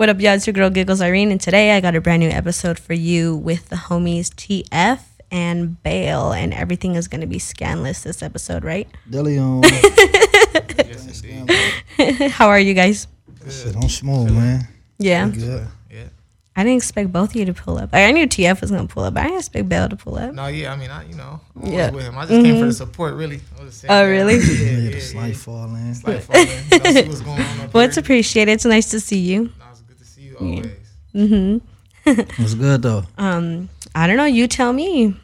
What up, y'all? It's your girl Giggles Irene, and today I got a brand new episode for you with the homies TF and Bale, and everything is going to be scandalous this episode, right? Deleon. Yes, indeed. How are you guys? Shit, I'm smooth, man. Yeah, Good. Yeah. I didn't expect both of you to pull up. I knew TF was going to pull up, but I didn't expect Bale to pull up. No, yeah. I mean, I you know, I'm Yeah. with him. I just came for the mm-hmm. support, really. I was just oh, saying Oh, that. really? Yeah, Yeah, yeah, the yeah. slight fall in. Slight falling. You know, what's going on up Well, it's appreciated. It's nice to see you. No, it's good to see you always. Mm-hmm. What's good though? Um, I don't know. You tell me.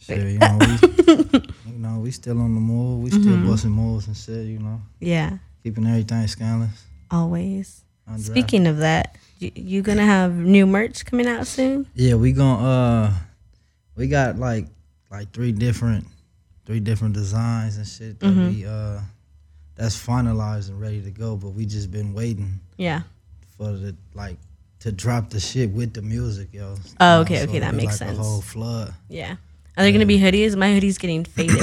Shit, you know, we, you know, we still on the move. We still Mm-hmm. busting moves and shit. You know, Yeah, keeping everything scandalous. always. Undrafted. Speaking of that, you, you gonna have new merch coming out soon? Yeah, we gon' uh, we got like like three different, three different designs and shit that Mm-hmm. we uh, that's finalized and ready to go. But we just been waiting Yeah. For the like to drop the shit with the music, yo. Oh, You okay, so okay, that makes like sense. A whole flood. Yeah. Are there gonna be hoodies? My hoodie's getting faded.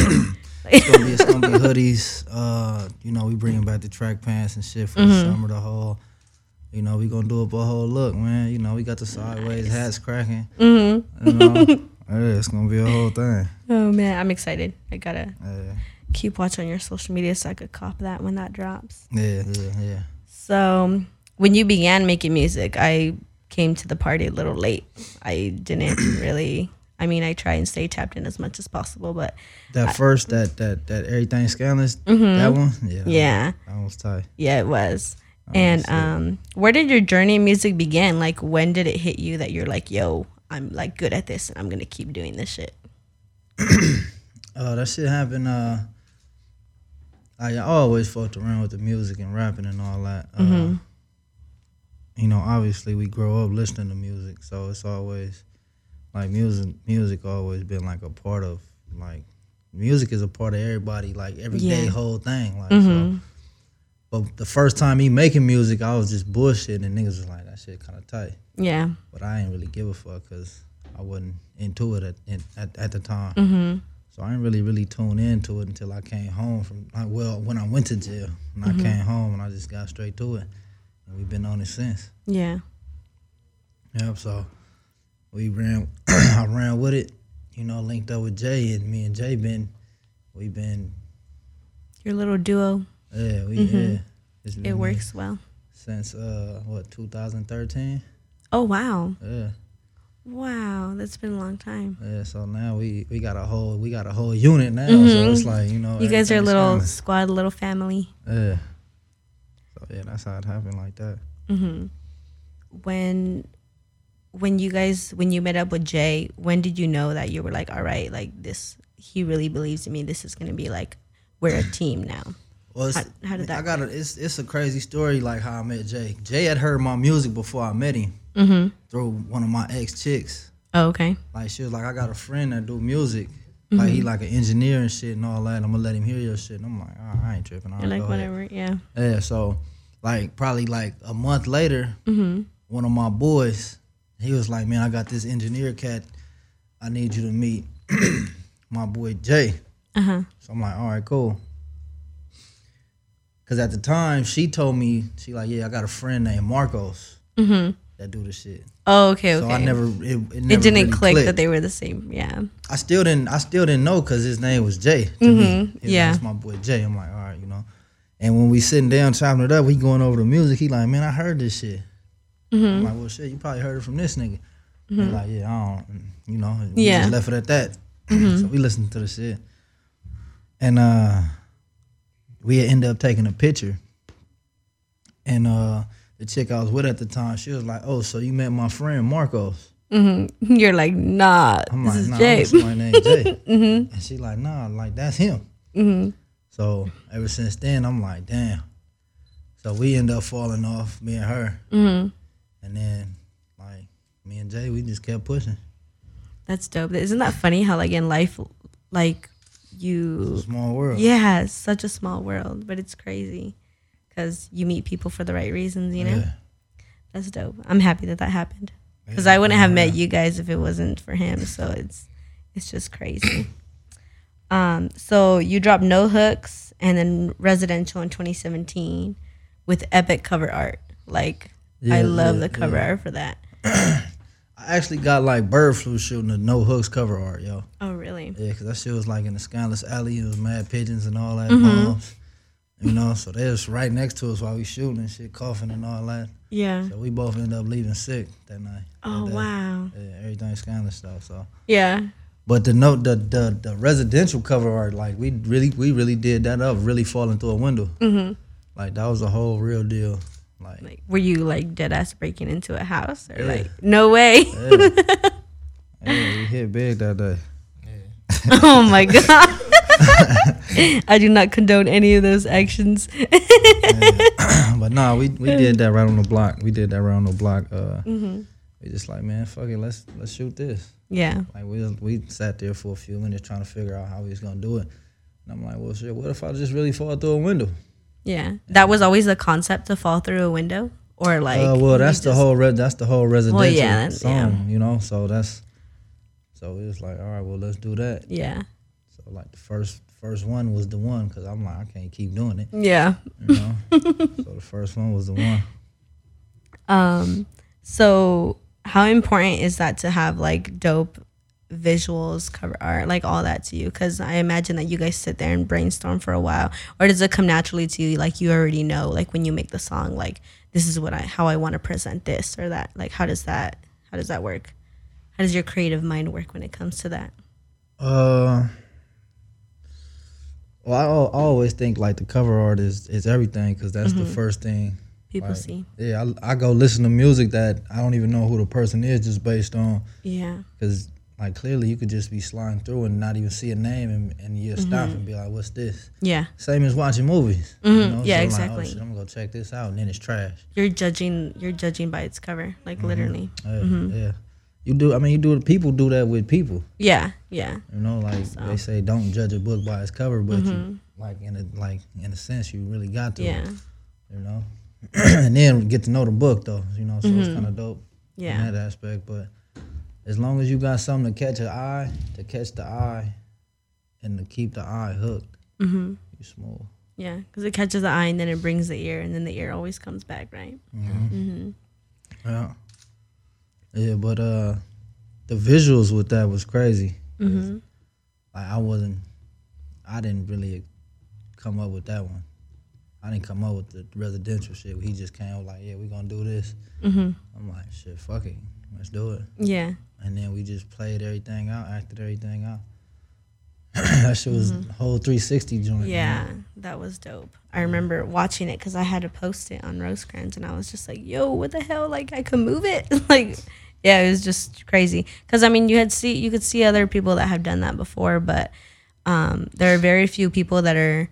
It's gonna be, it's gonna be hoodies. Uh, you know, we bringing back the track pants and shit for the Mm-hmm. summer. The whole, you know, we gonna do up a whole look, man. You know, we got the sideways hats cracking. mm-hmm. You know, yeah, it's gonna be a whole thing. Oh man, I'm excited. I gotta Yeah, keep watch on your social media so I could cop that when that drops. yeah, yeah, yeah. So when you began making music, I came to the party a little late. I didn't really. I mean, I try and stay tapped in as much as possible, but That first, that that that everything scandalous, that one, yeah, Mm-hmm. yeah, that was tight. yeah, it was. And um, where did your journey in music begin? Like, when did it hit you that you're like, "Yo, I'm like good at this, and I'm gonna keep doing this shit." Uh, that shit happened. Uh, I always fucked around with the music and rapping and all that. Uh, Mm-hmm. You know, obviously we grow up listening to music, so it's always like music. Music always been like a part of like music is a part of everybody, like everyday Yeah. whole thing. Like Mhm. so. But the first time he making music, I was just bullshitting, and niggas was like, "That shit kind of tight." Yeah. But I ain't really give a fuck because I wasn't into it at, at at the time. Mm-hmm. So I didn't really really tune into it until I came home from like well when I went to jail and I came home and I just got straight to it and we've been on it since. Yeah. Yep. So we ran I ran with it, you know, linked up with Jay and me and Jay been we've been Your little duo, yeah we Mhm. yeah it works well. since uh what 2013 Oh wow, yeah wow, that's been a long time. yeah so now we we got a whole we got a whole unit now so Mhm. it's like you know You guys are a little kinda- squad, a little family. yeah so yeah that's how it happened like that hmm When, when you guys, when you met up with Jay, when did you know that you were like, all right, like this, he really believes in me. This is gonna be like, we're a team now. Well, How- how did that I got a, it's it's a crazy story like how I met Jay. Jay had heard my music before I met him Mm-hmm. through one of my ex chicks. Oh, okay. Like she was like, I got a friend that do music. Like Mm-hmm. he like an engineer and shit and all that. I'm gonna let him hear your shit. And I'm like, oh, I ain't tripping. You're like go ahead." whatever. Yeah. Yeah. So like probably like a month later, Mm-hmm. one of my boys, he was like, man, I got this engineer cat. I need you to meet my boy Jay. Uh huh. So I'm like, all right, cool. Cause at the time she told me, she like, yeah, I got a friend named Marcos Mm-hmm. that do the shit. Oh, okay. Okay. So I never, it, it, never it didn't really click clicked. that they were the same. Yeah. I still didn't, I still didn't know because his name was Jay. To Mhm, me. He was like, yeah. That's my boy Jay. I'm like, all right, you know. And when we sitting down chopping it up, we going over the music. He like, man, I heard this shit. Mm-hmm. I'm like, well, shit, you probably heard it from this nigga. He like, yeah, I don't, you know. We Yeah. just left it at that. So we listened to the shit, and uh, we ended up taking a picture. And uh, the chick I was with at the time, she was like, "Oh, so you met my friend Marcos?" Mm-hmm. You're like, nah, I'm this like, is "Nah, Jay. Somebody named Jay." mm-hmm. And she like, "Nah, like that's him." So ever since then, I'm like, "Damn." So we end up falling off, me and her, Mm-hmm. and then like me and Jay, we just kept pushing. That's dope. Isn't that funny how like in life, like It's you, a small world. yeah, it's such a small world, but it's crazy because you meet people for the right reasons. You know, Yeah. that's dope. I'm happy that that happened because Yeah, I wouldn't have met you guys if it wasn't for him. So it's it's just crazy. Um, so you dropped no hooks and then residential in 2017 with epic cover art. Like Yeah, I love yeah, the cover yeah. art for that. I actually got like bird flu shooting the no hooks cover art, yo. Oh, really? Yeah, cause that shit was like in the Scandalous Alley. It was mad pigeons and all that Mm-hmm. bombs. You know, so they was right next to us while we shooting and shit, coughing and all that. Yeah. So we both ended up leaving sick that night. Oh, that wow. Yeah, everything scandalous stuff. So, Yeah. But the note, the the the residential cover art, like we really we really did that up, really falling through a window. Mm-hmm. Like that was a whole real deal. Like, Like, were you like dead ass breaking into a house or Yeah. like, no way? yeah, yeah, we hit big that day. Yeah. oh my god. I do not condone any of those actions. but nah, we we did that right on the block. We did that right on the block. Uh, Mm-hmm. We just like, man, fuck it, let's let's shoot this. yeah. Like we we sat there for a few minutes trying to figure out how we was gonna do it. And I'm like, well, shit, what if I just really fall through a window? Yeah. That was always the concept to fall through a window or like uh, well, that's the just- whole red. That's the whole residential yeah, song, yeah. you know. So that's so it was like, all right, well, let's do that. Yeah. So like the first first one was the one because I'm like, I can't keep doing it, Yeah. you know. so the first one was the one. Um so how important is that to have like dope visuals, cover art, like all that to you? Cuz I imagine that you guys sit there and brainstorm for a while or does it come naturally to you like you already know like when you make the song like this is what I how I want to present this or that? Like how does that how does that work? How does your creative mind work when it comes to that? Uh, well, I, I always think like the cover art is is everything because that's the first thing. People like, see. Yeah, I, I go listen to music that I don't even know who the person is just based on Yeah. because like clearly you could just be sliding through and not even see a name and, and you stop mm-hmm. and be like, what's this? Yeah. Same as watching movies. Mhm, You mm-hmm. know? yeah, So I'm exactly. Like, oh, shit, I'm gonna go check this out and then it's trash. You're judging you're judging by its cover, like mm-hmm. literally. Yeah, yeah. You do. I mean, you do. People do that with people. Yeah, yeah. You know, like So. they say, don't judge a book by its cover, but you, like in a like in a sense, you really got to. Yeah. You know, and then get to know the book though. You know, so it's kind of dope Yeah. in that aspect. But as long as you got something to catch an eye, to catch the eye, and to keep the eye hooked, Mm-hmm. you smooth. Yeah, because it catches the eye and then it brings the ear, and then the ear always comes back, right? Mm-hmm. Yeah. Yeah, but uh, the visuals with that was crazy. Mm-hmm. Like I wasn't, I didn't really come up with that one. I didn't come up with the residential shit. He just came like, yeah, we gonna do this. Mm-hmm. I'm like, shit, fuck it, let's do it. Yeah. And then we just played everything out, acted everything out. that shit was a whole 360 joint. Mm-hmm. Yeah, that was dope. I remember watching it because I had to post it on Rosecrans, and I was just like, "Yo, what the hell? Like, I could move it." like, yeah, it was just crazy. Because I mean, you had see you could see other people that have done that before, but um, there are very few people that are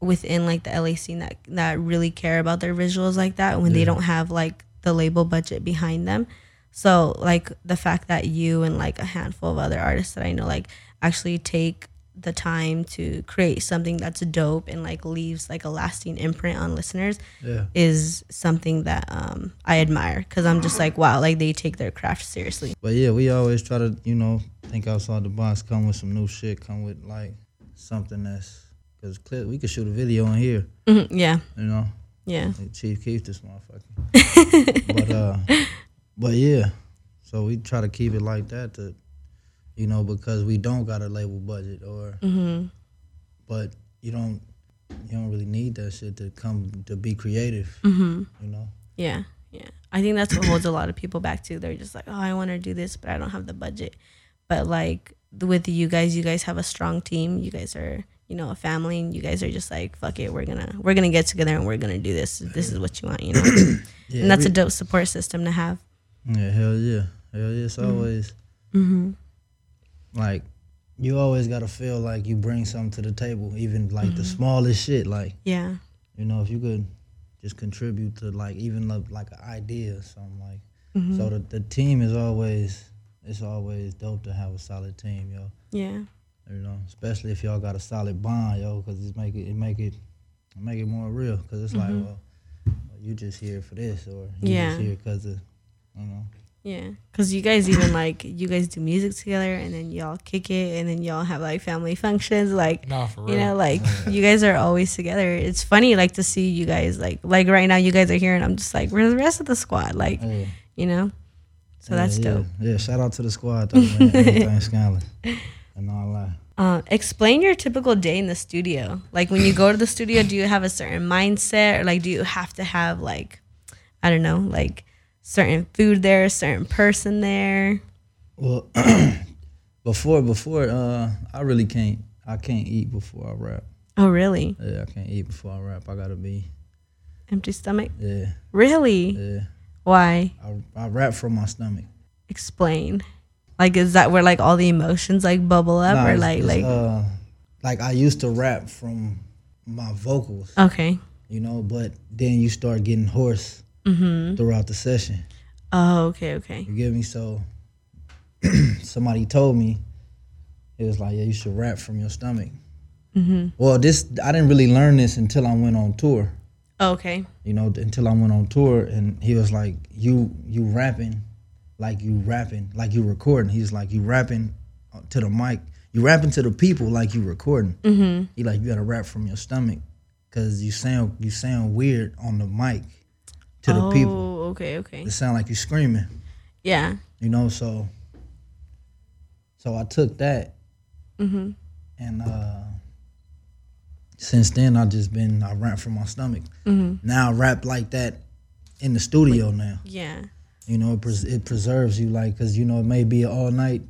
within like the LA scene that that really care about their visuals like that when they don't have like the label budget behind them. So like the fact that you and like a handful of other artists that I know like actually take the time to create something that's dope and like leaves like a lasting imprint on listeners Yeah. is something that um I admire because I'm just like wow like they take their craft seriously. But yeah, we always try to, you know, think outside the box, come with some new shit, come with like something that's, because clear we could shoot a video in here, Mhm, Yeah, you know. yeah, Like Chief Keef this motherfucker. but uh but yeah. So we try to keep it like that to you know, because we don't got a label budget or hmm but you don't you don't really need that shit to come to be creative, hmm you know. Yeah, yeah. I think that's what holds a lot of people back too. They're just like, oh, I want to do this, but I don't have the budget. But like with you guys, you guys have a strong team. You guys are, you know, a family, and you guys are just like, fuck it, we're gonna we're gonna get together and we're gonna do this. This is what you want, you know. Yeah, and that's a dope support system to have. Yeah, hell yeah. Hell yeah. It's always Mm-hmm. like you always gotta feel like you bring something to the table, even like the smallest shit. Like, Yeah. you know, if you could just contribute to like even like, like an idea or something like Mm-hmm. so the, the team is always it's always dope to have a solid team, yo. Yeah. You know, especially if y'all got a solid bond, yo, because it make it it make it it make it more real. Because it's like, well, well, you just here for this, or you Yeah. just here because of, you know. Yeah, because you guys even like you guys do music together, and then y'all kick it, and then y'all have like family functions. Like Nah, for real. you know, like you guys are always together. It's funny like to see you guys like like right now you guys are here, and I'm just like where's the rest of the squad? Like Yeah. you know, so Yeah, that's yeah. dope. Yeah, shout out to the squad though, man. Everything scandalous. And all that. Uh, explain your typical day in the studio. Like when you go to the studio, do you have a certain mindset, or like do you have to have like, I don't know, like certain food there, a certain person there? Well, before before uh, I really can't I can't eat before I rap. Oh, really? Yeah, I can't eat before I rap. I gotta be Empty stomach? yeah Really? yeah. Why? I I rap from my stomach. Explain. Like, is that where like all the emotions like bubble up, Nah, or like like? uh, like I used to rap from my vocals, okay. you know, but then you start getting hoarse Mm-hmm. throughout the session. Oh, okay, okay. You get me? So somebody told me it was like, yeah, you should rap from your stomach. Mm-hmm. Well, this I didn't really learn this until I went on tour. Okay. You know, until I went on tour, and he was like, "You you rapping, like you rapping, like you recording." He's like, "You rapping to the mic, you rapping to the people like you recording." Mm-hmm. He like, "You gotta rap from your stomach, cause you sound you sound weird on the mic to the oh, people. okay, okay. It sound like you screaming." Yeah. you know so so i took that Mm-hmm. and uh since then i just been i rap from my stomach Mm-hmm. now i rap like that in the studio now Yeah. You know it, pres- it preserves you like because you know it may be an all night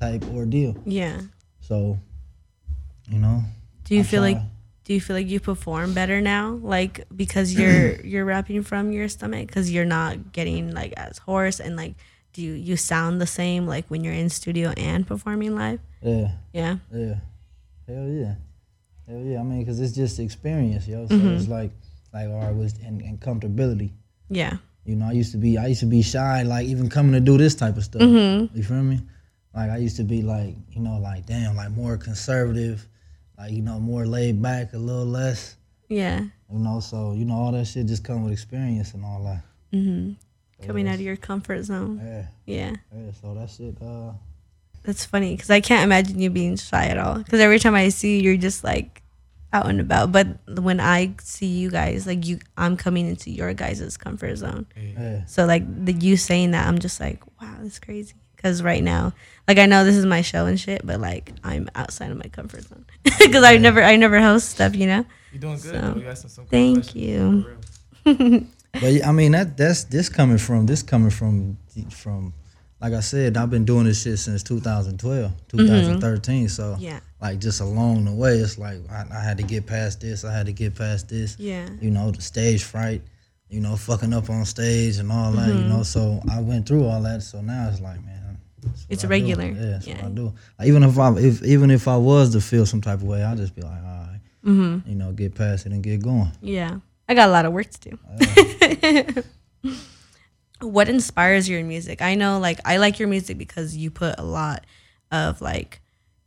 type ordeal. Yeah. so you know Do you I feel like do you feel like you perform better now like because you're you're rapping from your stomach? Because you're not getting like as hoarse and like do you, you sound the same like when you're in studio and performing live? Yeah. Yeah? Yeah. Hell yeah. Hell yeah. I mean because it's just experience yo. So Mm-hmm. it's like like all right was and, and comfortability. Yeah You know, I used to be I used to be shy, like even coming to do this type of stuff. Mm-hmm. You feel me? Like I used to be like, you know, like damn, like more conservative, like you know, more laid back, a little less. yeah You know, so you know, all that shit just come with experience and all that. mm-hmm. coming out of your comfort zone Yeah, yeah yeah. So that shit. Uh, that's funny because i can't imagine you being shy at all because every time i see you you're just like out and about but when i see you guys like you i'm coming into your guys' comfort zone yeah, So like the you saying that, I'm just like, wow, that's crazy. Because right now, like I know this is my show and shit, but like I'm outside of my comfort zone because I never, I never host stuff, you know. You're doing good. So. You asking some good thank questions, you. for real. but I mean that that's this coming from this coming from from. Like I said, I've been doing this shit since 2012, mm-hmm. 2013. So Yeah, like just along the way, it's like I, I had to get past this. I had to get past this. yeah, you know, the stage fright, you know, fucking up on stage and all that, Mm-hmm. you know. So I went through all that. So now it's like, man, It's I do. regular. Yeah, that's Yeah. what I do. Like, even if I if even if I was to feel some type of way, I'd just be like, all right, mm-hmm. you know, get past it and get going. yeah. I got a lot of work to do. what inspires your music? I know, like, I like your music because you put a lot of like,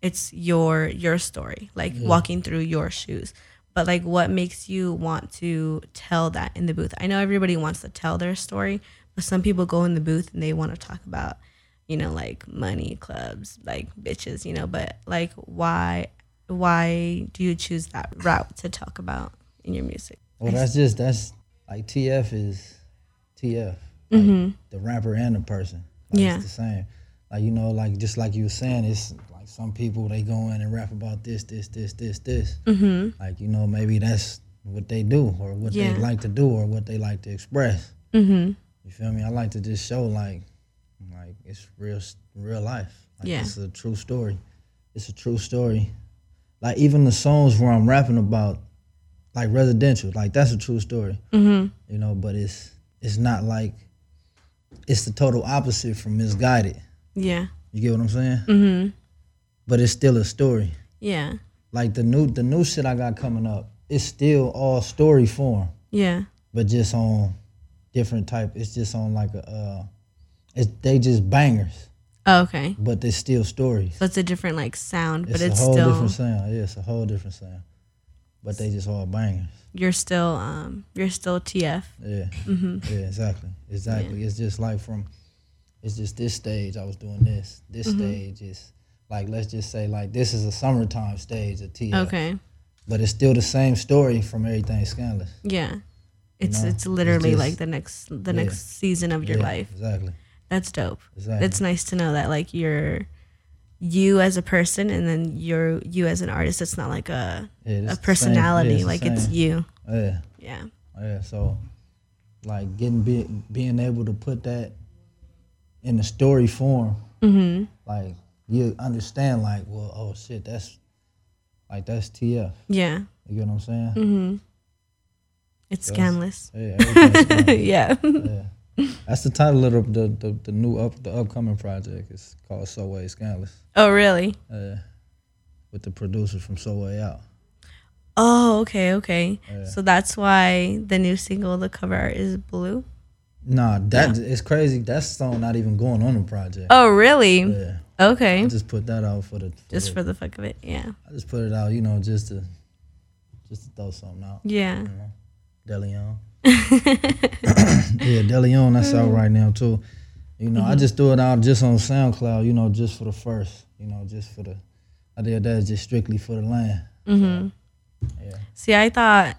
it's your your story, like mm-hmm. walking through your shoes. But like, what makes you want to tell that in the booth? I know everybody wants to tell their story, but some people go in the booth and they want to talk about, you know, like money, clubs, like bitches, you know. But like, why why do you choose that route to talk about in your music? Well, that's just that's like TF is TF, like, mm-hmm. the rapper and the person. Like, Yeah. it's the same. Like you know, like just like you were saying, it's like some people they go in and rap about this, this, this, this, this. Mm-hmm. Like you know, maybe that's what they do or what Yeah. they like to do or what they like to express. Mm-hmm. You feel me? I like to just show like, like it's real, real life. Like Yeah. it's a true story. It's a true story. Like even the songs where I'm rapping about, like residential, like that's a true story. Mm-hmm. You know, but it's it's not like it's the total opposite from misguided. Yeah. You get what I'm saying? Mm-hmm. But it's still a story. Yeah. Like the new the new shit I got coming up, it's still all story form. Yeah. but just on different type. It's just on like a, uh, it's they just bangers, Oh, okay. but they're still stories. So it's a different like sound, but It's, but it's a whole still different sound. Yeah, it's a whole different sound, but they just all bangers. you're still um you're still TF. Yeah, Mm-hmm. yeah, exactly, exactly. It's just like from it's just this stage I was doing this. This Mm-hmm. stage is like let's just say like this is a summertime stage of TF. Okay. But it's still the same story from everything scandalous. Yeah. It's know, it's literally just- like the next the Yeah. next season of your Yeah, life. Exactly. That's dope. Exactly. It's nice to know that like you're you as a person and then you're you as an artist. It's not like a Yeah, a personality. the like it's you. Yeah. Yeah. Yeah, so like getting be, being able to put that in the story form, Mm-hmm. like you understand, like, well, oh shit, that's like that's TF. Yeah. You get what I'm saying? Mm-hmm. It's That's- scandalous. Yeah, fine. yeah. yeah. That's the title of the, the, the, new up the upcoming project. It's called So Way Scandalous. Oh really? Uh, with the producer from So Way Out. Oh, okay, okay. Yeah. So that's why the new single, the cover art is blue. Nah, that it's crazy. That song not even going on the project. Oh, really? Yeah, Okay. I just put that out for the for Just the- for the fuck of it, yeah. I just put it out, you know, just to just to throw something out. Yeah. You know, Deleon. yeah, Deleon, that's out right now too. You know, I just threw it out just on SoundCloud, you know, just for the first, you know, just for the. I did that just strictly for the land. Mm-hmm. Yeah. See, I thought,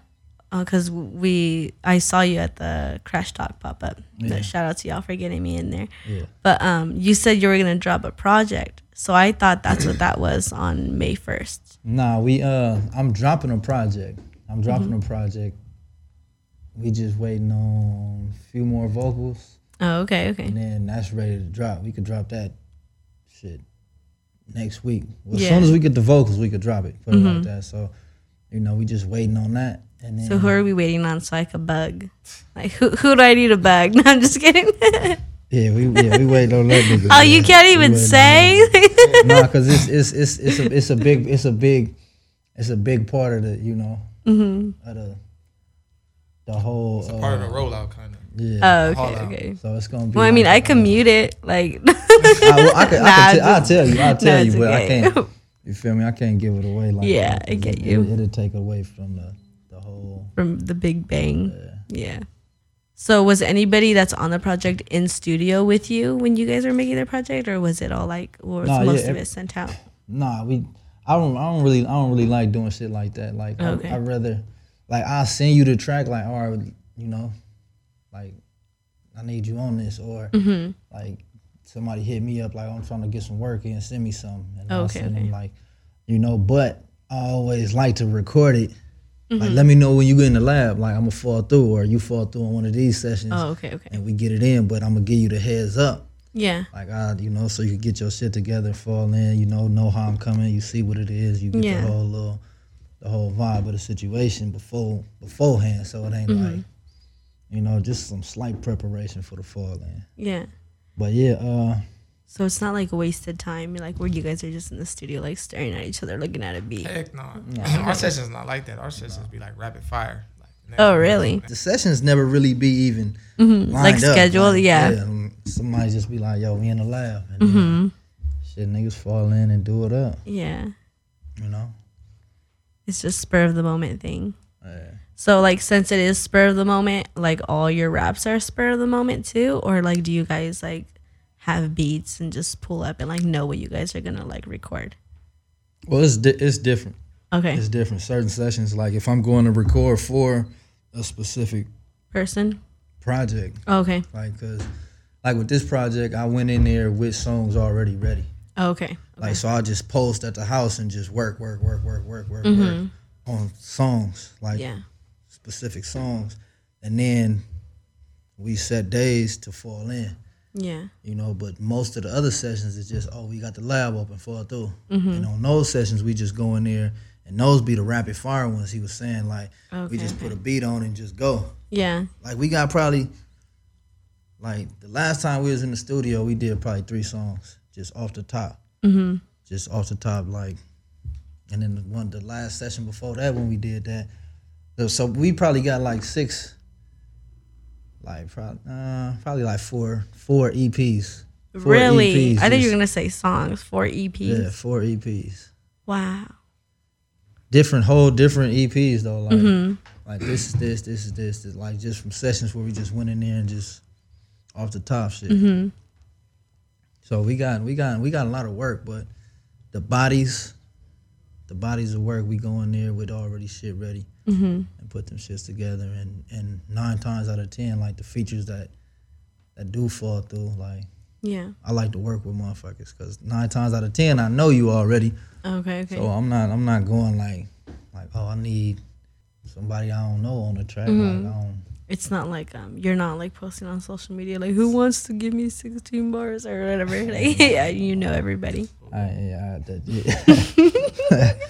because we, I saw you at the Crash Talk pop up. Yeah. Shout out to y'all for getting me in there. Yeah. But um, you said you were gonna drop a project, so I thought that's what that was on May first. Nah, we uh, I'm dropping a project. I'm dropping a project. We just waiting on a few more vocals. Oh, okay, okay. and then that's ready to drop. We could drop that shit next week. Well, As Yeah. Mm-hmm. soon as we get the vocals, we could drop it. Put it like that. So, you know, we just waiting on that. And then So who are we waiting on so I could bug? Like who who do I need to bug? No, I'm just kidding. yeah, we yeah we waiting on that nigga. oh, you can't even say. no, because it's it's it's it's a it's a big it's a big it's a big part of the you know Mm-hmm. of the the whole It's a part of the uh, rollout, kind of. yeah. Oh, okay, okay. so it's gonna be. Well, I mean, I like, uh, commute it. Like, I, well, I could, Nah, I could t- I'll tell you, I'll tell No, you, it's but I can't. You feel me? I can't give it away like Yeah, that, I 'cause get it, you. It, it'll take away from the from the Big Bang. Yeah. So was anybody that's on the project in studio with you when you guys were making the project, or was it all like, or was Nah, most yeah, of it sent out? Nah, we. I don't. I don't really. I don't really like doing shit like that. Like Okay. I, I'd rather, like I'll send you the track. Like all right, you know, like I need you on this, or Mm-hmm. like somebody hit me up like I'm trying to get some work in, send me something, and Okay, them okay. like, you know. But I always like to record it. Mm-hmm. Like let me know when you get in the lab. Like I'm gonna fall through, or you fall through on one of these sessions, Oh, okay, okay. and we get it in. But I'm gonna give you the heads up. Yeah. Like I, you know, so you can get your shit together, fall in, you know, know how I'm coming, you see what it is, you get Yeah. the whole little, the whole vibe of the situation before beforehand, so it ain't Mm-hmm. like, you know, just some slight preparation for the fall in. Yeah. But yeah, uh, So it's not like wasted time, like where you guys are just in the studio, like staring at each other, looking at a beat. Heck no. Our sessions not like that. Our sessions be like rapid fire. Like, Oh, really? the sessions never really be even lined Like up. scheduled, Like, yeah. um, Somebody just be like, "Yo, we in the lab," and Mm-hmm. shit, niggas fall in and do it up, Yeah. you know. It's just spur of the moment thing. Yeah. So like since it is spur of the moment, like all your raps are spur of the moment too, or like do you guys like have beats and just pull up and like know what you guys are gonna like record? Well, it's di- it's different. Okay, It's different. Certain sessions, like if I'm going to record for a specific person. project, Okay, like cause like with this project, I went in there with songs already ready. okay, Like so, I just post at the house and just work, work, work, work, work, work, Mm-hmm. work on songs, like yeah, specific songs, and then we set days to fall in. Yeah, You know, but most of the other sessions is just oh we got the lab open fall through, Mm-hmm. and on those sessions we just go in there. And those be the rapid fire ones. He was saying like we just okay. put a beat on and just go. yeah, Like we got probably like the last time we was in the studio, we did probably three songs just off the top, mm-hmm. just off the top. Like, and then the one the last session before that when we did that, so we probably got like six, like probably uh, probably like four four EPs. Four Really? EPs I thought you were gonna say songs Four EPs. yeah four EPs. Wow. Different whole different EPs though. Like Mm-hmm. like this is this this is this, this like just from sessions where we just went in there and just off the top shit. Mm-hmm. So we got we got we got a lot of work, but the bodies, the bodies of work, we go in there with already shit ready Mm-hmm. and put them shits together. And and nine times out of ten, like the features that that do fall through, like Yeah. I like to work with motherfuckers because nine times out of ten, I know you already. Okay. Okay. So I'm not I'm not going like like oh I need somebody I don't know on the track. Mhm. Like I don't. it's not like um you're not like posting on social media like who wants to give me 16 bars or whatever. Like yeah, you know everybody. I, yeah, I, that, yeah.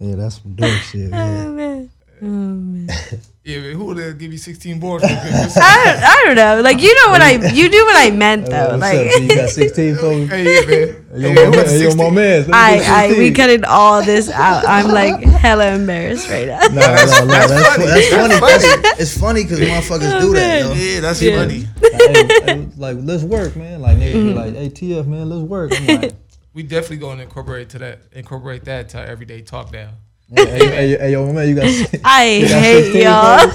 yeah, that's some dork shit. Oh man. Oh man. Yeah, man, who would give you 16 boards? real quick? Just- I I don't know. Like you know what I you do what I meant though. What's Like you got 16 for me? hey, yeah, man. Yo, Hey, my who man, yo, my man. I I we 16. cutting all this out. I'm like hella embarrassed right now. No, no, no, that's, That's funny. funny. That's funny. That's That's- it's funny because motherfuckers Oh, do that, yo. Yeah, that's Yeah. funny. Like, hey, hey, like, let's work, man. Like, niggas Mm-hmm. be like, hey, TF, man, let's work. I'm like, We definitely going to incorporate to that, incorporate that to our everyday talk now. hey, hey, hey, hey, yo, my man, you got. I got hate 16 y'all.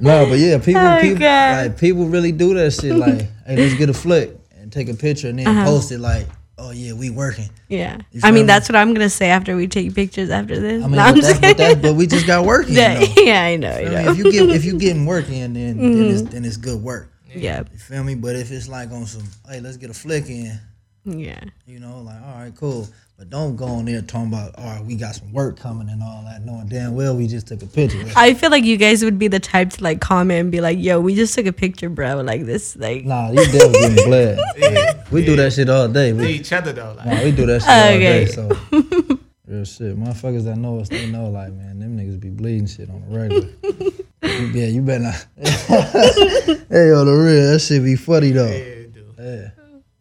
no, but yeah, people, Oh, people, God. like, people really do that shit. Like, hey, let's get a flick and take a picture and then Uh-huh. post it. Like, oh yeah, we working. Yeah. I feel mean, me? that's what I'm gonna say after we take pictures after this. I mean, No, but, I'm that's, just but, kidding. that's, but we just got working. Yeah, though. yeah, I know, I Feel me? know. If you get if you getting work in, then then, it's, then it's good work. Yeah, You feel me? But if it's like on some, hey, let's get a flick in. yeah. You know, like all right, cool. But don't go on there talking about, all right, we got some work coming and all that, knowing damn well we just took a picture. I feel like you guys would be the type to like comment and be like, "Yo, we just took a picture, bro." Like this, like. nah, you devils getting bled. Yeah, We do that shit all day. to We, each other though. Like, nah, we do that shit all day. So real shit. Motherfuckers that know us, they know like, man, them niggas be bleeding shit on the regular. Yeah, you better not. hey, on the real, that shit be funny though. yeah, dude. Yeah.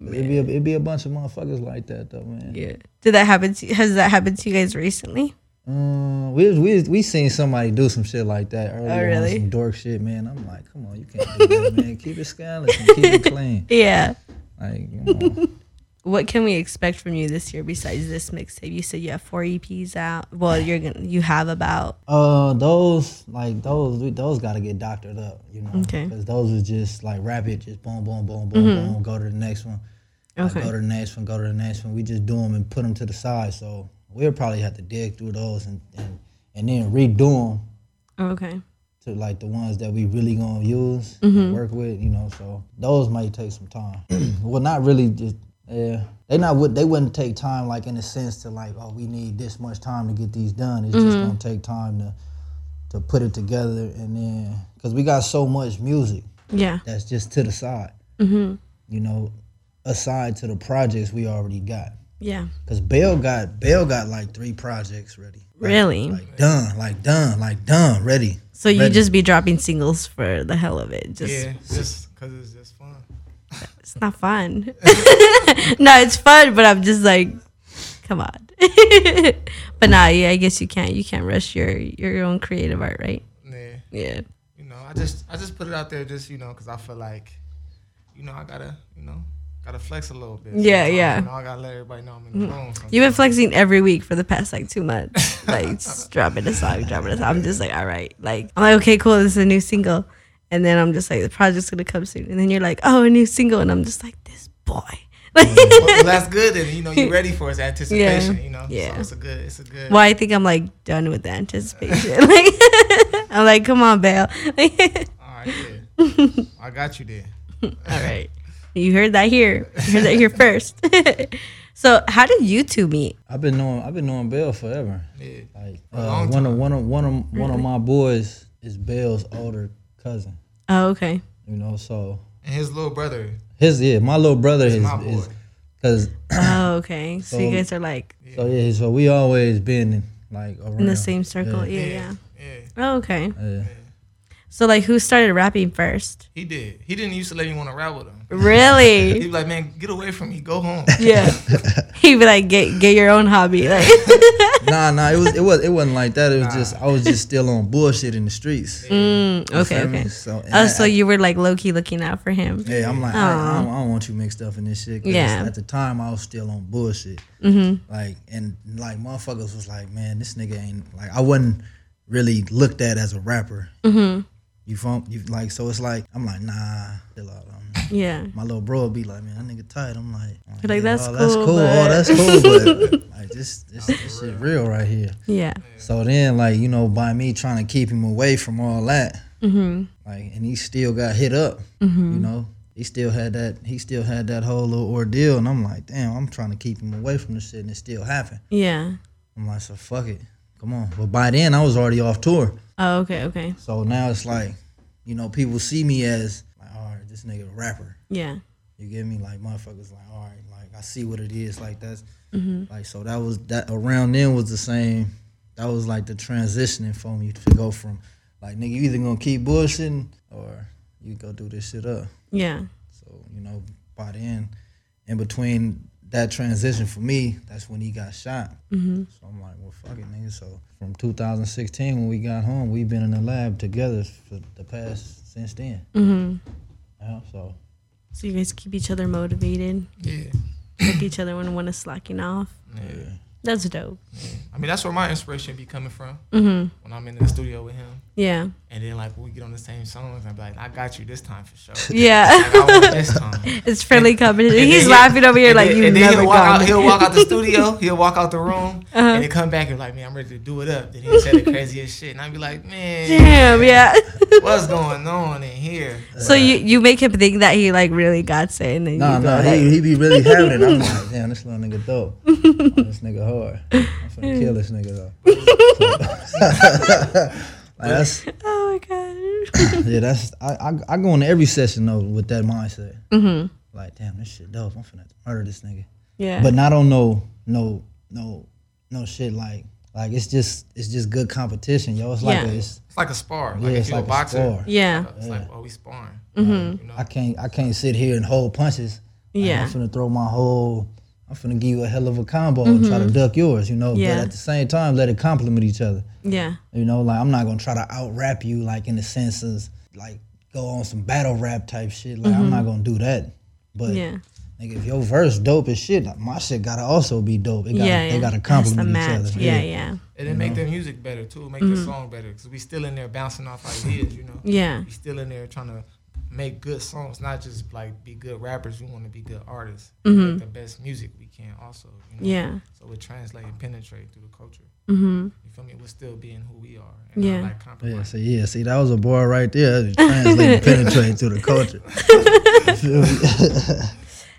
It be a, it be a bunch of motherfuckers like that though, man. Yeah. Did that happen to Has that happened to you guys recently? Um, we we we seen somebody do some shit like that earlier. Oh, really? On some dork shit, man. I'm like, come on, you can't do that, man. Keep it scandalous and keep it clean. Yeah. Like, you know, What can we expect from you this year besides this mixtape? You said you have four EPs out. Well, you're gonna you have about uh, those like those we- those got to get doctored up, you know, Okay. Mm-hmm. because those are just like rapid, just boom, boom, boom, boom, boom. Go to the next one. Like, Okay. go to the next one. Go to the next one. We just do them and put them to the side. So we'll probably have to dig through those and and, and then redo them okay. to like the ones that we really gonna use Mm-hmm. work with, you know. So those might take some time. well, not really. Just yeah, they not would they wouldn't take time like in a sense to like oh we need this much time to get these done. It's just Mm-hmm. gonna take time to to put it together and then because we got so much music Yeah. that's just to the side, Mm-hmm. you know, aside to the projects we already got. Yeah. Cause Bell got Bell got like three projects ready. Like- Really? Like done, like done, like done, ready. So you ready. just be dropping singles for the hell of it. Just Yeah, just because it's just fun. It's not fun. no, it's fun, but I'm just like, come on. but nah, yeah, I guess you can't you can't rush your your own creative art, right? Yeah, Yeah. you know, I just I just put it out there just you know because I feel like, you know, I gotta you know gotta flex a little bit. Yeah, sometimes, yeah. You know, I gotta let everybody know I'm in the mm. room. You've been flexing every week for the past like two months. Like dropping a song, dropping a song. I'm just like, all right. Like I'm like, okay, cool, this is a new single. And then I'm just like, the project's gonna come soon. And then you're like, oh, a new single, and I'm just like, this boy. Well, that's good, and you know you're ready for its anticipation. Yeah, You know, yeah. So it's a good, it's a good. well, I think I'm like done with the anticipation. Like I'm like, come on, Belle. Like, All right, yeah. I got you there. all right. You heard that here. You heard that here first. so how did you two meet? I've been knowing I've been knowing Bell forever. Yeah. Like a uh, long one of one of one of one of my boys is Bell's older cousin. Oh, okay. You know, so And his little brother his yeah, my little brother is is my boy. is because Oh, okay. So, you guys are like so yeah, so we always been like around in the same circle. Yeah. Yeah, yeah. yeah. Oh, okay. Yeah. So like who started rapping first? He did. He didn't used to let me want to rap with him. Really? He'd be like, "Man, get away from me. Go home." yeah. He'd be like, get get your own hobby. Like Nah, nah, it was it was it wasn't like that. It was just I was just still on bullshit in the streets. mm, You okay, feel me? So, Oh, I- so you were like low key looking out for him. Yeah, I'm like, I, I, don't, I don't want you mixed up in this shit. Yeah. At the time, I was still on bullshit. Mm-hmm. Like, and like motherfuckers was like, man, this nigga ain't like I wasn't really looked at as a rapper. Mm-hmm. You funk, you like so it's like I'm like nah, chill out on me. Yeah. My little bro would be like, man, that nigga tight. I'm like, I'm You're like, that's oh, that's cool, cool. but- Oh, that's cool, but like this, this, this shit real right here. Yeah. So then, like you know, by me trying to keep him away from all that, Mm-hmm. like, and he still got hit up. You know, he still had that. He still had that whole little ordeal, and I'm like, damn, I'm trying to keep him away from this shit, and it still happened. Yeah. I'm like, so fuck it, come on. But by then, I was already off tour, Oh, okay, okay. so now it's like, you know, people see me as like, all right, this nigga a rapper. Yeah. You get me? Like motherfuckers, like all right, like I see what it is. Like that's Mm-hmm. like so that was that around then was the same. That was like the transitioning for me to go from like nigga, you either gonna keep bullshitting or you go do this shit up. Yeah. So you know, by then, in between that transition for me, that's when he got shot. Mm-hmm. So I'm like, well, fuck it, nigga. So from 2016 when we got home, we've been in the lab together for the past since then. Mm-hmm. Yeah, so So you guys keep each other motivated, Yeah. like each other when one is slacking off. Yeah. That's dope. yeah. I mean, that's where my inspiration be coming from Mm-hmm. when I'm in the studio with him. Yeah. And then like we get on the same songs, and I'm like, I got you this time for sure. Yeah. Like, this time. it's friendly competition. And He's then laughing over here and like then- you've and then never he'll walk out. He'll walk out the studio. He'll walk out the room, Uh-huh. and he come back and be like, "Man, I'm ready to do it up." Then he'll say the craziest shit, and I'd be like, "Man, Damn. Yeah. what's going on in here?" so you you make him think that he like really got it, and then Nah, you go nah, like, he, he be really having it. I'm like, damn, this little nigga dope. Oh, this nigga hard. I'm finna kill this nigga though. Like, that's oh my god. yeah, that's I, I I go into every session though with that mindset. mm-hmm. Like, damn, this shit dope. I'm finna murder this nigga. Yeah. But not on no no no no shit like like it's just it's just good competition, yo. It's like Yeah. a, it's, It's like a spar. yeah, Like if it's you're like a boxer, spar. yeah. it's like, oh, we sparring. Mhm. You know? I can't I can't sit here and hold punches. Like, Yeah. I'm finna throw my whole. I'm finna give you a hell of a combo and try to duck yours, you know. Mm-hmm. Yeah. But at the same time, let it complement each other. Yeah. You know, like I'm not gonna try to out rap you, like in the sense of like go on some battle rap type shit. Like I'm not gonna do that. But Mm-hmm. Yeah. nigga, if your verse dope as shit, my shit gotta also be dope. It gotta, yeah. Yeah. They gotta That's the each match. other. Yeah. Yeah. and then make their music better too. Make the song better because we still in there bouncing off ideas. You know, Yeah. we still in there trying to make good songs, not just like be good rappers. We want to be good artists. Make the best music we can also. You know? Yeah. So we translate and penetrate through the culture. Mm-hmm. You feel me? We're still being who we are. And Yeah. Not like Yeah, compromise. so yeah, see that was a bar right there. That Translate and penetrate through the culture. You feel me?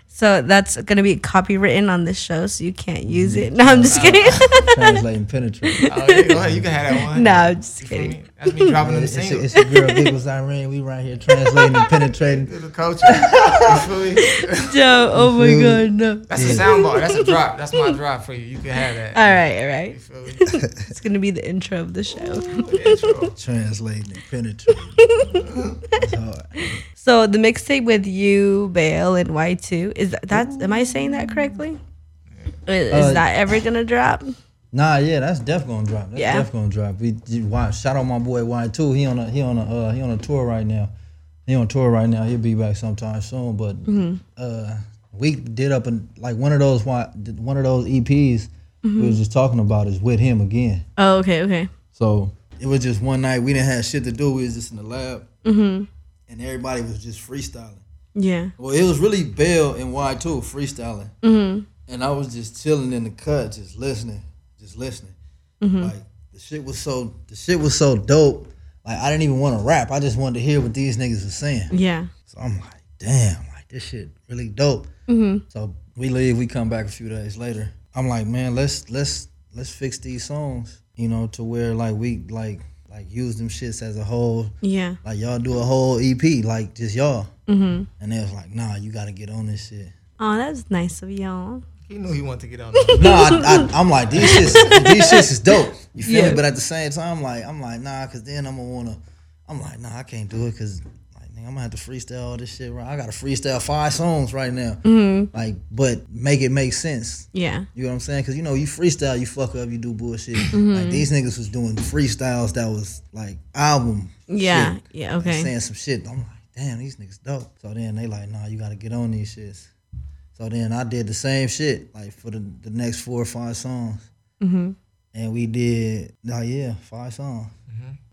So that's gonna be copywritten on this show, so you can't use it. No, I'm just kidding. Translate and penetrate. Oh, yeah, go ahead. You can have that one. no, I'm just You kidding. Me? That's me dropping them It's, it's, singles. it's your girl Giggles Irene. We right here translating and penetrating. to the culture. You feel? Joe, oh my god, no. That's a sound bar. That's a drop. That's my drop for you. You can have that. All right, all right. You feel me? It's gonna be the intro of the show. The intro. Translating and penetrating. It's hard. So the mixtape with you, Bale, and Y two is that? That's, am I saying that correctly? Is, is Uh, that ever gonna drop? Nah, yeah, that's def gonna drop. That's Yeah. def gonna drop. We watch. Shout out my boy Y two. He on a he on a uh, he on a tour right now. He on tour right now. He'll be back sometime soon. But Mm-hmm. uh, we did up and like one of those one of those EPs Mm-hmm. we was just talking about is with him again. Oh, okay, okay. So it was just one night we didn't have shit to do. We was just in the lab Mm-hmm. and everybody was just freestyling. Yeah. Well, it was really Bell and Y two freestyling. Mm-hmm. and I was just chilling in the cut, just listening, just listening. Like the shit was so the shit was so dope. Like I didn't even want to rap. I just wanted to hear what these niggas were saying. Yeah. So I'm like, damn, like this shit really dope. Mm-hmm. So we leave, we come back a few days later. I'm like, man, let's let's let's fix these songs, you know, to where like we like like use them shits as a whole. Yeah. Like y'all do a whole EP, like just y'all. Mm-hmm. And they was like, nah, you gotta get on this shit. Oh, that's nice of y'all. He knew he wanted to get on. There. no, I, I, I'm like these shits. These shits is dope. You feel Yeah. me? But at the same time, I'm like I'm like nah, cause then I'm gonna wanna. I'm like nah, I can't do it, cause like nigga, I'm gonna have to freestyle all this shit. Right? I gotta freestyle five songs right now. Mm-hmm. Like, but make it make sense. Yeah. You know what I'm saying? Cause you know you freestyle, you fuck up, you do bullshit. Mm-hmm. Like these niggas was doing freestyles that was like album. Yeah. shit. Yeah. Like, Okay. saying some shit. I'm like, damn, these niggas dope. So then they like, nah, you gotta get on these shits. So then I did the same shit, like for the, the next four or five songs. Mm-hmm. And we did, oh yeah, five songs.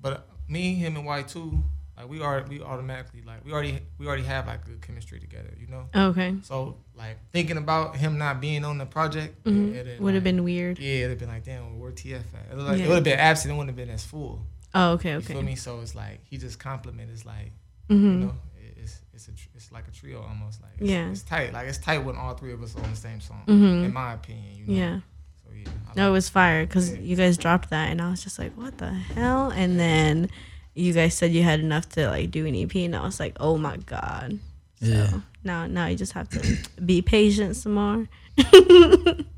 But uh, me, him, and Y two, Like we are, we automatically like we already we already have like good chemistry together, you know. Okay. So like thinking about him not being on the project, Mhm. it, it, Would have like, been weird. yeah, it'd have been like damn, where TF at? It, like, Yeah. it would have been absent. It wouldn't have been as full. Oh, okay, okay. You okay. feel me? So it's like he just complimented, is like hmm you know it- it's it's a tr- it's like a trio almost like it's, Yeah. it's tight like it's tight when all three of us are on the same song Mhm. in my opinion you know Yeah. so yeah I No, it was fire because Yeah. you guys dropped that, and I was just like, "What the hell?" And then you guys said you had enough to like do an EP, and I was like, "Oh my god!" So Yeah. now, now you just have to be patient some more.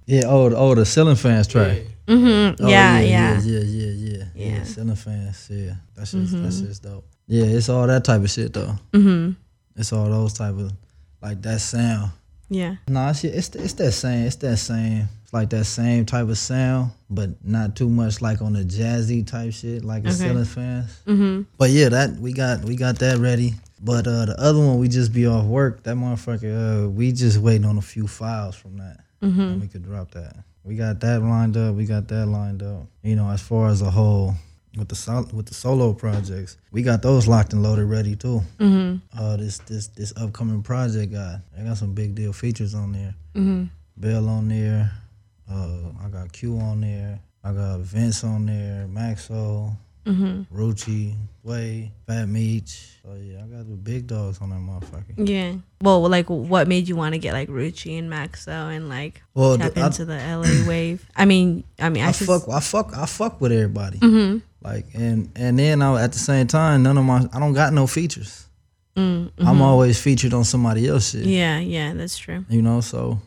Yeah, oh, the- oh, the ceiling fans track. Yeah. Mm-hmm. Oh, yeah, yeah, yeah, yeah, yeah, yeah, yeah. Yeah. Ceiling fans, yeah. That's just Mhm. that's just dope. Yeah, it's all that type of shit though. Mm-hmm. It's all those type of like that sound. Yeah. Nah, shit, it's it's that same, it's that same, it's like that same type of sound, but not too much like on the jazzy type shit, like a Okay. ceiling fans. Mm-hmm. But yeah, that we got we got that ready. But uh the other one we just be off work. That motherfucker, uh, we just waiting on a few files from that. Mm-hmm. And we could drop that. We got that lined up. We got that lined up. You know, as far as a whole with the sol- with the solo projects, we got those locked and loaded, ready too. Mm-hmm. Uh, this this this upcoming project got I got some big deal features on there. Mm-hmm. Bell on there. Uh, I got Q on there. I got Vince on there. Maxo, Mm-hmm. Rucci, Way, Fat Meech. So yeah, I got the big dogs on that motherfucker. Yeah. Well, like, what made you want to get like Rucci and Maxo and like Well, tap the- I, into the LA wave? I mean, I mean, I, I fuck, I fuck, I fuck with everybody. Mm-hmm. Like and and then I, at the same time, none of my I don't got no features. Mm-hmm. I'm always featured on somebody else's shit. Yeah, yeah, that's true. You know, so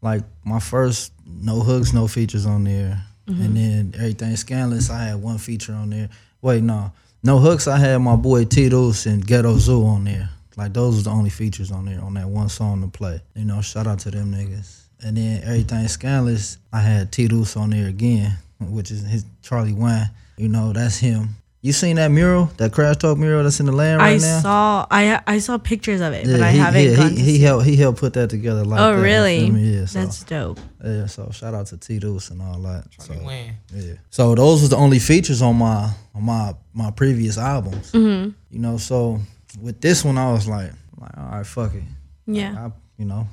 like my first no hooks, no features on there, Mm-hmm. and then everything scandalous. I had one feature on there. Wait, no, no hooks. I had my boy Tito's and Ghetto Zoo on there. Like those was the only features on there on that one song to play. You know, shout out to them niggas. And then everything scandalous. I had Tito's on there again, which is his Charlie Wine. You know, that's him. You seen that mural, that Crash Talk mural that's in the land right I now? I saw, I I saw pictures of it, but I he, haven't yeah, gone he, to he see. helped he helped put that together like Oh, that, really? Yeah, so That's dope. yeah, so shout out to T Deuce and all that. So Charlie Wayne. yeah. So those was the only features on my on my my previous albums. Mm-hmm. You know, so with this one I was like, like all right, fuck it. Yeah. I you know,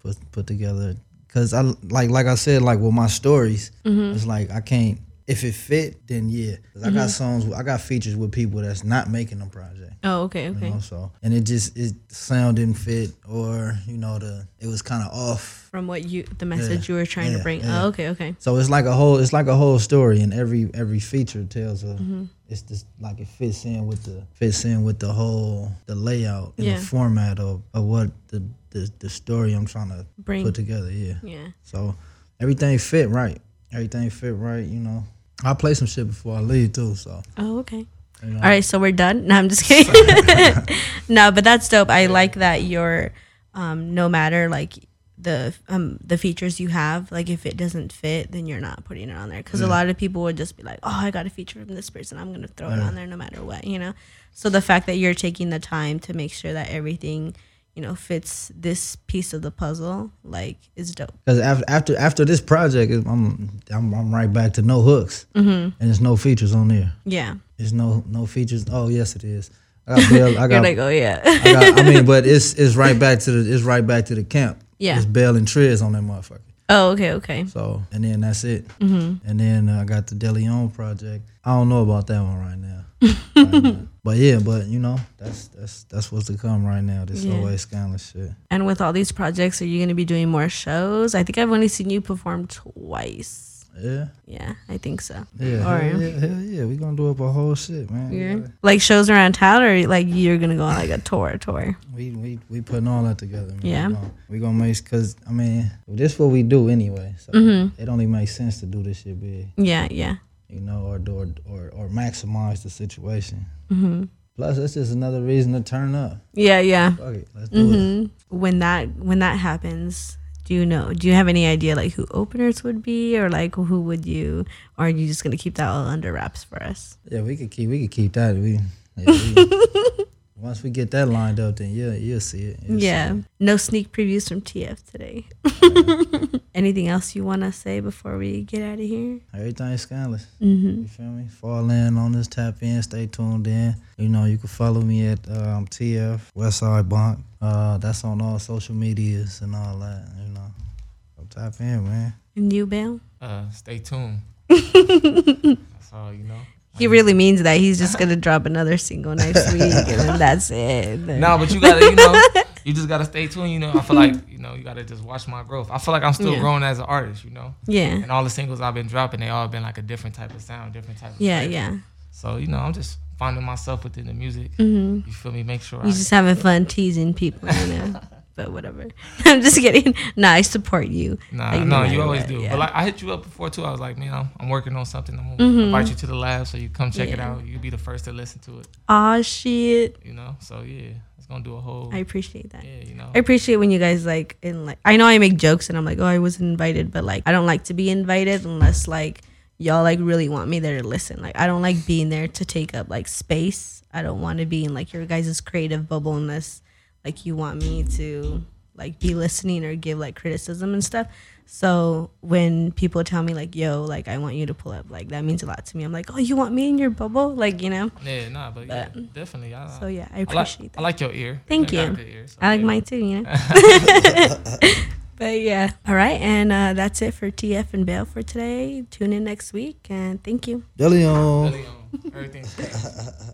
put put together cuz I like like I said like with my stories, Mm-hmm. it's like I can't if it fit, then yeah. 'Cause I got songs, I got features with people that's not making a project. Oh, okay, You okay. know, so and it just it sound didn't fit, or you know the it was kind of off. From what you, the message you were trying to bring. yeah. Oh, okay, okay. So it's like a whole it's like a whole story, and every every feature tells a. Mm-hmm. It's just like it fits in with the fits in with the whole the layout and Yeah. the format of, of what the, the the story I'm trying to Bring. put together. Yeah. Yeah. So everything fit right. Everything fit right. You know. I'll play some shit before I leave too. So. Oh, okay. You know. All right, so we're done. No, I'm just kidding. no, but that's dope. I like that you're, um, no matter like the um the features you have, like if it doesn't fit, then you're not putting it on there. Because a lot of people would just be like, "Oh, I got a feature from this person. I'm gonna throw it on there no matter what," you know. So the fact that you're taking the time to make sure that everything, you know, fits this piece of the puzzle, like, is dope. Because after after after this project, I'm I'm, I'm right back to no hooks, Mm-hmm. and there's no features on there. Yeah. There's no no features. Oh yes, it is. I got Bell. I got. like, oh yeah. I, got I mean, but it's it's right back to the it's right back to the camp. Yeah. It's Bell and Triz on that motherfucker. Oh, okay, okay. So and then that's it. Mm-hmm. And then uh, I got the DeLeon project. I don't know about that one right now. Right now. But yeah, but you know that's that's that's what's to come right now. This Yeah. always scandalous shit. And with all these projects, are you going to be doing more shows? I think I've only seen you perform twice. Yeah, Yeah, I think so. yeah, Or- hell yeah, hell yeah. We gonna do up a whole shit, man. Yeah. Like shows around town, or like you're gonna go on like a tour, tour. We we we putting all that together. Man. Yeah. we gonna, we gonna make because I mean this is what we do anyway. So Mhm. it only makes sense to do this shit big, Yeah, yeah. you know, or do or or, or maximize the situation. Mm-hmm. Plus, that's just another reason to turn up. Yeah, yeah. Fuck it, let's do it. hmm When that when that happens, do you know? Do you have any idea like who openers would be, or like who would you, or are you just gonna keep that all under wraps for us? Yeah, we could keep we could keep that. We yeah, we, Once we get that lined up, then yeah, you'll see it. You'll see Yeah. it. No sneak previews from TF today. Anything else you want to say before we get out of here? Everything's scandalous. Mm-hmm. You feel me? Fall in on this tap in, stay tuned in. You know, you can follow me at um, TF Westside Bunk. Uh, that's on all social medias and all that. You know, so tap in, man. And you, Bale? Uh, stay tuned. That's all you know. He really means that. He's just gonna drop another single next week, and then that's it. No, but you gotta, you know, you just gotta stay tuned. You know, I feel like, you know, you gotta just watch my growth. I feel like I'm still Yeah. growing as an artist. You know, Yeah, and all the singles I've been dropping, they all been like a different type of sound, different type of yeah, flavor. yeah. So you know, I'm just finding myself within the music. hmm You feel me? Make sure I He's just having fun teasing people, you know. but whatever. I'm just kidding. Nah, I support you. Nah, Like, no no, you always what, do. yeah. But like, I hit you up before too. I was like, man, I'm, I'm working on something. I'm gonna Mhm. invite you to the lab so you come check it out. You'll be the first to listen to it. Aw, shit. You know, so yeah, it's gonna do a whole. I appreciate that. yeah, you know. I appreciate when you guys like in like I know I make jokes and I'm like, oh, I wasn't invited, but like I don't like to be invited unless like y'all like really want me there to listen. Like I don't like being there to take up like space. I don't want to be in like your guys' creative bubble unless like you want me to like be listening or give like criticism and stuff. So when people tell me like, yo, like I want you to pull up, like that means a lot to me. I'm like, oh, you want me in your bubble, like you know. yeah, nah, but yeah, definitely. I, So yeah, I I like, appreciate I like your ear. Thank got you. ear, so I like yeah. mine too, you know. but yeah, all right, and uh, that's it for TF and Bale for today. Tune in next week, and thank you. Billy on. Really, um, everything's